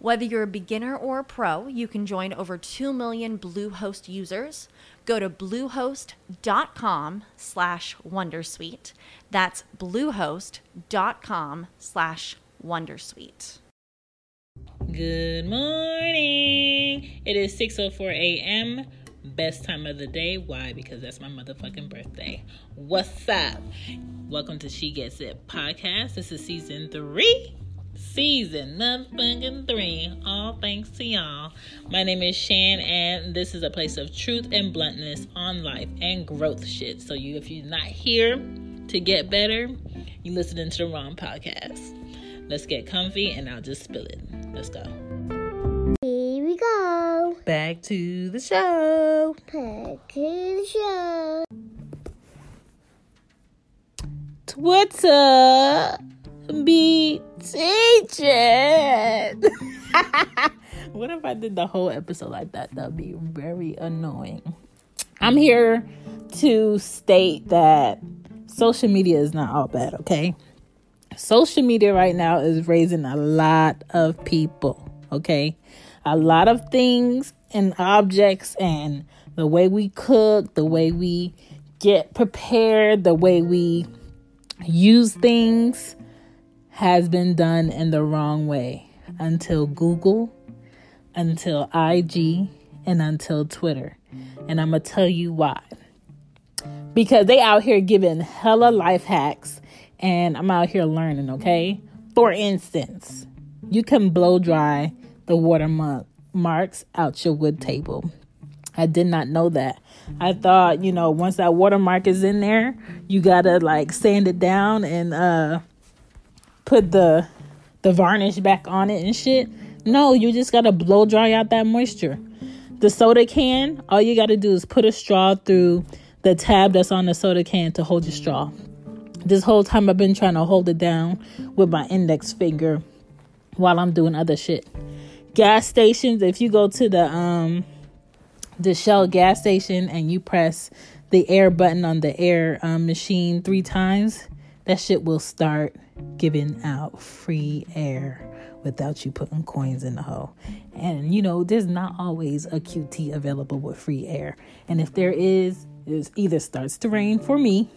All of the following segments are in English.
Whether you're a beginner or a pro, you can join over 2 million Bluehost users. Go to bluehost.com slash wondersuite. That's bluehost.com slash wondersuite. Good morning. It is 6:04 a.m. Best time of the day. Why? Because that's my motherfucking birthday. What's up? Welcome to She Gets It podcast. This is season three. Season motherfucking three. All thanks to y'all. My name is Shan, and this is a place of truth and bluntness on life and growth shit. So you, if you're not here to get better, you listening to the wrong podcast. Let's get comfy, and I'll just spill it. Let's go. Here we go. Back to the show. Back to the show. Twitter be teaching. what if I did the whole episode like that? That'd be very annoying. I'm here to state that social media is not all bad, okay? Social media right now is raising a lot of people, okay? A lot of things and objects and the way we cook, the way we get prepared, the way we use things has been done in the wrong way until Google, until IG, and until Twitter. And I'm going to tell you why. Because they out here giving hella life hacks and I'm out here learning, okay? For instance, you can blow dry the watermark watermarks out your wood table. I did not know that. I thought, you know, once that watermark is in there, you gotta like sand it down and uh put the the varnish back on it and shit. No, you just gotta blow dry out that moisture. The soda can, all you gotta do is put a straw through the tab that's on the soda can to hold your straw. This whole time I've been trying to hold it down with my index finger while I'm doing other shit. Gas stations, if you go to the um the Shell gas station and you press the air button on the air um, machine three times, that shit will start giving out free air without you putting coins in the hole. And you know, there's not always a QT available with free air. And if there is, it either starts to rain for me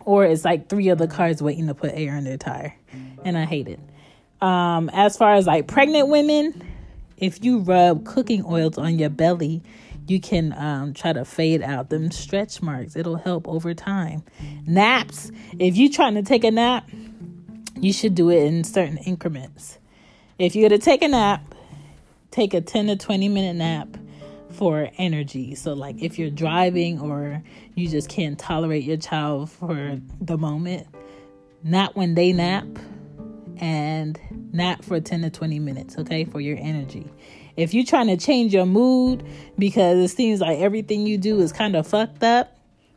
or it's like three other cars waiting to put air in their tire. And I hate it. Um, as far as like pregnant women, if you rub cooking oils on your belly, you can um, try to fade out them stretch marks. It'll help over time. Naps, if you're trying to take a nap, you should do it in certain increments. If you're going to take a nap, take a 10 to 20 minute nap for energy. So, like if you're driving or you just can't tolerate your child for the moment, not when they nap and nap for 10 to 20 minutes, okay, for your energy. If you're trying to change your mood because it seems like everything you do is kind of fucked up,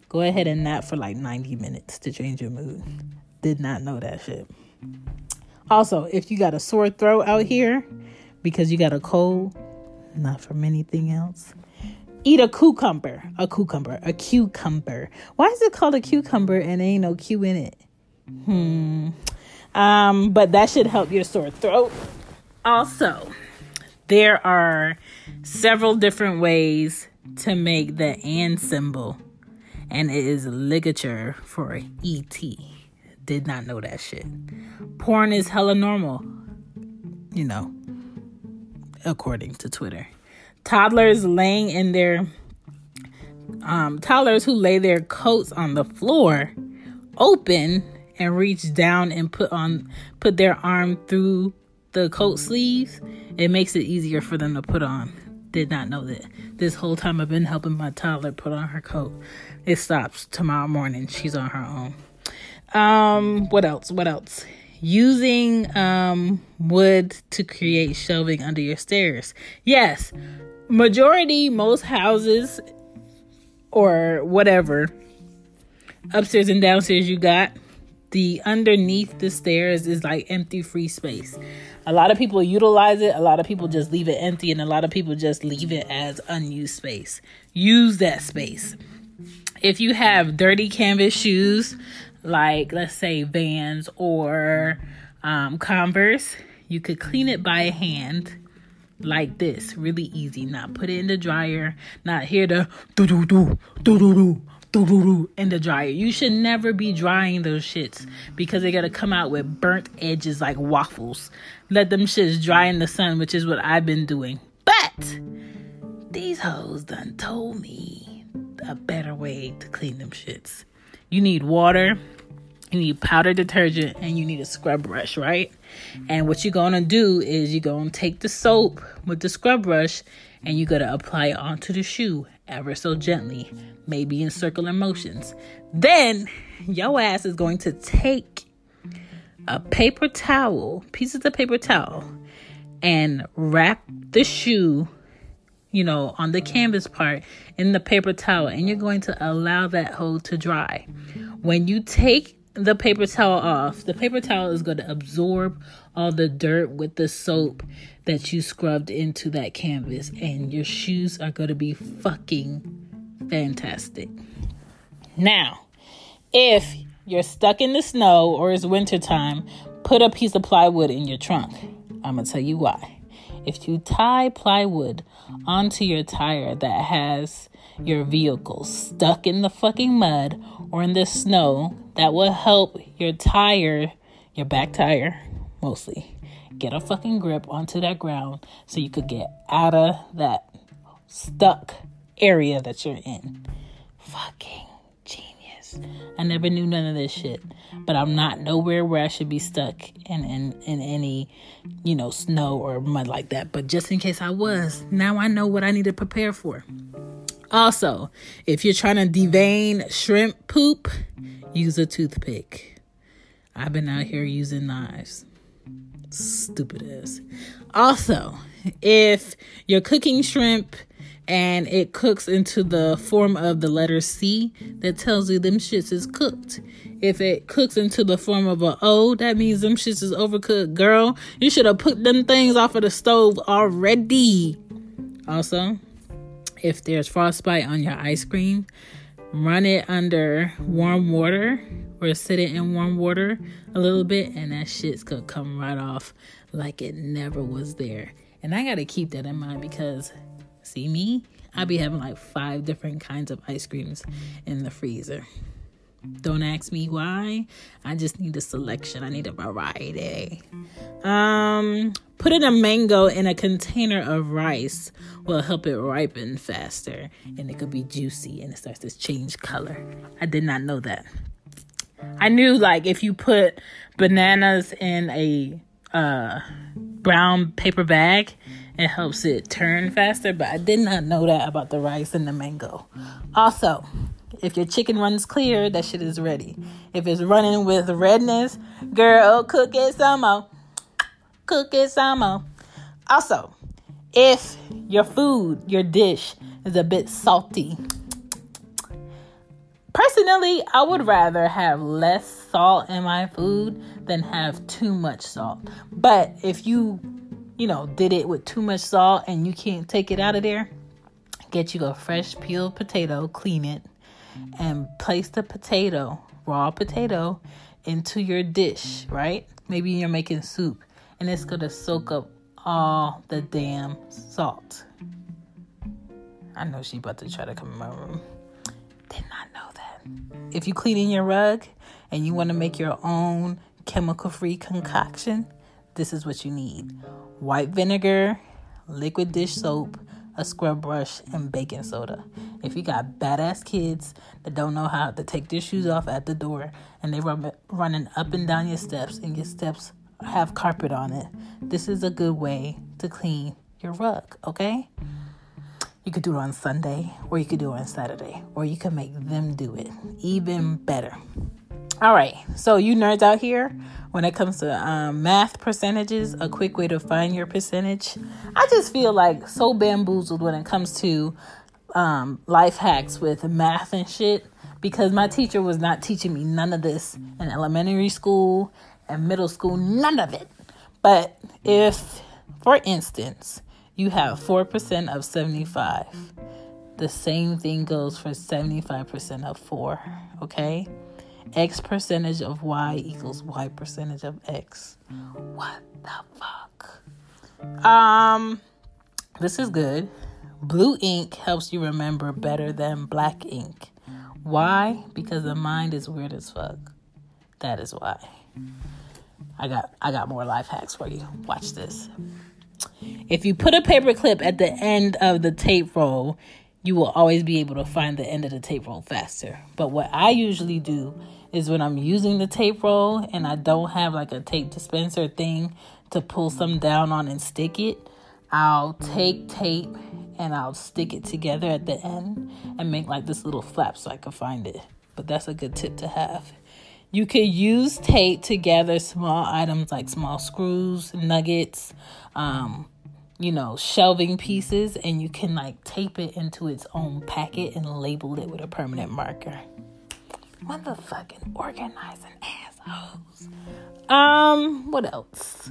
go ahead and nap for like 90 minutes to change your mood. Did not know that shit. Also, if you got a sore throat out here because you got a cold, not from anything else, eat a cucumber. A cucumber. A cucumber. Why is it called a cucumber and ain't no Q in it? Hmm. Um, but that should help your sore throat. Also, there are several different ways to make the and symbol, and it is ligature for ET. Did not know that shit. Porn is hella normal, you know, according to Twitter. Toddlers laying in their um, toddlers who lay their coats on the floor open and reach down and put on put their arm through the coat sleeves, it makes it easier for them to put on. Did not know that. This whole time I've been helping my toddler put on her coat. It stops tomorrow morning. She's on her own. Um, what else? What else? Using um wood to create shelving under your stairs. Yes, majority most houses or whatever upstairs and downstairs you got the underneath the stairs is like empty free space. A lot of people utilize it, a lot of people just leave it empty, and a lot of people just leave it as unused space. Use that space. If you have dirty canvas shoes, like let's say Vans or um, Converse, you could clean it by hand like this, really easy. Not put it in the dryer, not hear the do do do do do do in the dryer. You should never be drying those shits because they're gonna come out with burnt edges like waffles. Let them shits dry in the sun, which is what I've been doing. But these hoes done told me a better way to clean them shits. You need water you need powder detergent and you need a scrub brush, right? And what you're gonna do is you're gonna take the soap with the scrub brush and you're gonna apply it onto the shoe ever so gently, maybe in circular motions. Then your ass is going to take a paper towel, pieces of paper towel, and wrap the shoe, you know, on the canvas part in the paper towel, and you're going to allow that whole to dry. When you take the paper towel off, the paper towel is going to absorb all the dirt with the soap that you scrubbed into that canvas, and your shoes are going to be fucking fantastic. Now, if you're stuck in the snow or it's wintertime, put a piece of plywood in your trunk. I'm going to tell you why. If you tie plywood onto your tire that has your vehicle stuck in the fucking mud or in the snow, that will help your tire, your back tire mostly, get a fucking grip onto that ground so you could get out of that stuck area that you're in. Fucking genius. I never knew none of this shit. But I'm not nowhere where I should be stuck in, in, in any, you know, snow or mud like that. But just in case I was, now I know what I need to prepare for. Also, if you're trying to devein shrimp poop, use a toothpick. I've been out here using knives. Stupid ass. Also, if you're cooking shrimp and it cooks into the form of the letter C, that tells you them shits is cooked. If it cooks into the form of a O, that means them shits is overcooked. Girl, you should have put them things off of the stove already. Also, if there's frostbite on your ice cream, run it under warm water or sit it in warm water a little bit, and that shit's gonna come right off like it never was there. And I gotta keep that in mind because, see me, I be having like five different kinds of ice creams in the freezer. Don't ask me why. I just need a selection. I need a variety. Um, putting a mango in a container of rice will help it ripen faster and it could be juicy and it starts to change color. I did not know that. I knew like if you put bananas in a uh, brown paper bag, it helps it turn faster, but I did not know that about the rice and the mango. Also, if your chicken runs clear, that shit is ready. If it's running with redness, girl, cook it some more. Cook it some more. Also, if your food, your dish is a bit salty, personally, I would rather have less salt in my food than have too much salt. But if you, you know, did it with too much salt and you can't take it out of there, get you a fresh peeled potato, clean it, and place the potato, raw potato, into your dish, right? Maybe you're making soup and it's gonna soak up all the damn salt. I know she about to try to come in my room. Did not know that. If you clean in your rug and you want to make your own chemical free concoction, this is what you need white vinegar, liquid dish soap, a scrub brush, and baking soda. If you got badass kids that don't know how to take their shoes off at the door and they run running up and down your steps and your steps have carpet on it, this is a good way to clean your rug, okay? You could do it on Sunday or you could do it on Saturday or you can make them do it. Even better. All right, so you nerds out here, when it comes to um, math percentages, a quick way to find your percentage. I just feel like so bamboozled when it comes to um, life hacks with math and shit because my teacher was not teaching me none of this in elementary school and middle school, none of it. But if, for instance, you have 4% of 75, the same thing goes for 75% of 4, okay? X percentage of Y equals Y percentage of X. What the fuck? Um, this is good. Blue ink helps you remember better than black ink. Why? Because the mind is weird as fuck. That is why. I got I got more life hacks for you. Watch this. If you put a paper clip at the end of the tape roll, you will always be able to find the end of the tape roll faster. But what I usually do is when I'm using the tape roll and I don't have like a tape dispenser thing to pull some down on and stick it, I'll take tape and I'll stick it together at the end and make like this little flap so I can find it. But that's a good tip to have. You could use tape to gather small items like small screws, nuggets, um, you know, shelving pieces, and you can like tape it into its own packet and label it with a permanent marker. Motherfucking organizing assholes. Um, what else?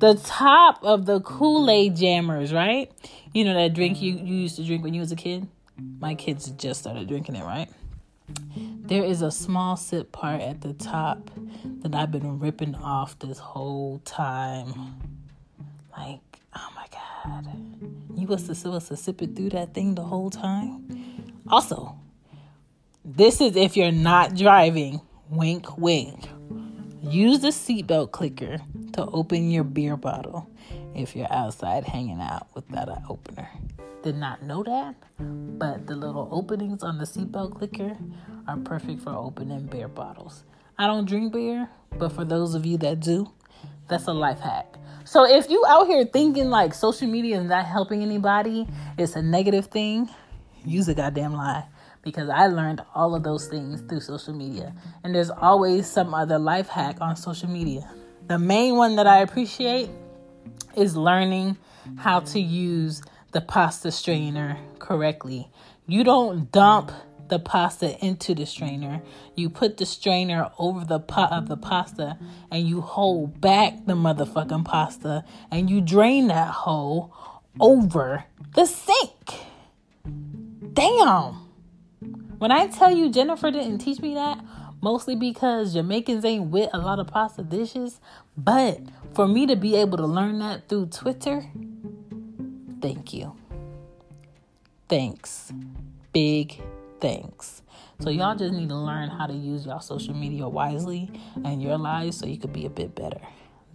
The top of the Kool Aid jammers, right? You know that drink you, you used to drink when you was a kid? My kids just started drinking it, right? There is a small sip part at the top that I've been ripping off this whole time. Like, oh my god. You was supposed to sip it through that thing the whole time? Also, this is if you're not driving. Wink, wink. Use the seatbelt clicker to open your beer bottle if you're outside hanging out without an opener. Did not know that, but the little openings on the seatbelt clicker are perfect for opening beer bottles. I don't drink beer, but for those of you that do, that's a life hack. So if you out here thinking like social media is not helping anybody, it's a negative thing, use a goddamn lie because I learned all of those things through social media. And there's always some other life hack on social media. The main one that I appreciate is learning how to use the pasta strainer correctly. You don't dump the pasta into the strainer. You put the strainer over the pot of the pasta and you hold back the motherfucking pasta and you drain that whole over the sink. Damn. When I tell you Jennifer didn't teach me that, mostly because Jamaicans ain't with a lot of pasta dishes, but for me to be able to learn that through Twitter, thank you. Thanks. Big thanks. So y'all just need to learn how to use y'all social media wisely and your lives so you could be a bit better.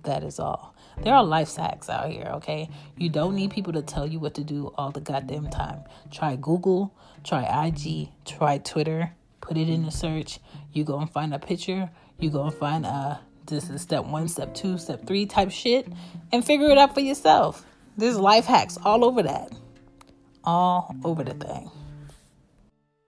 That is all. There are life hacks out here, okay? You don't need people to tell you what to do all the goddamn time. Try Google, try IG, try Twitter, put it in the search. You go and find a picture, you go and find a this is step one, step two, step three type shit, and figure it out for yourself. There's life hacks all over that. All over the thing.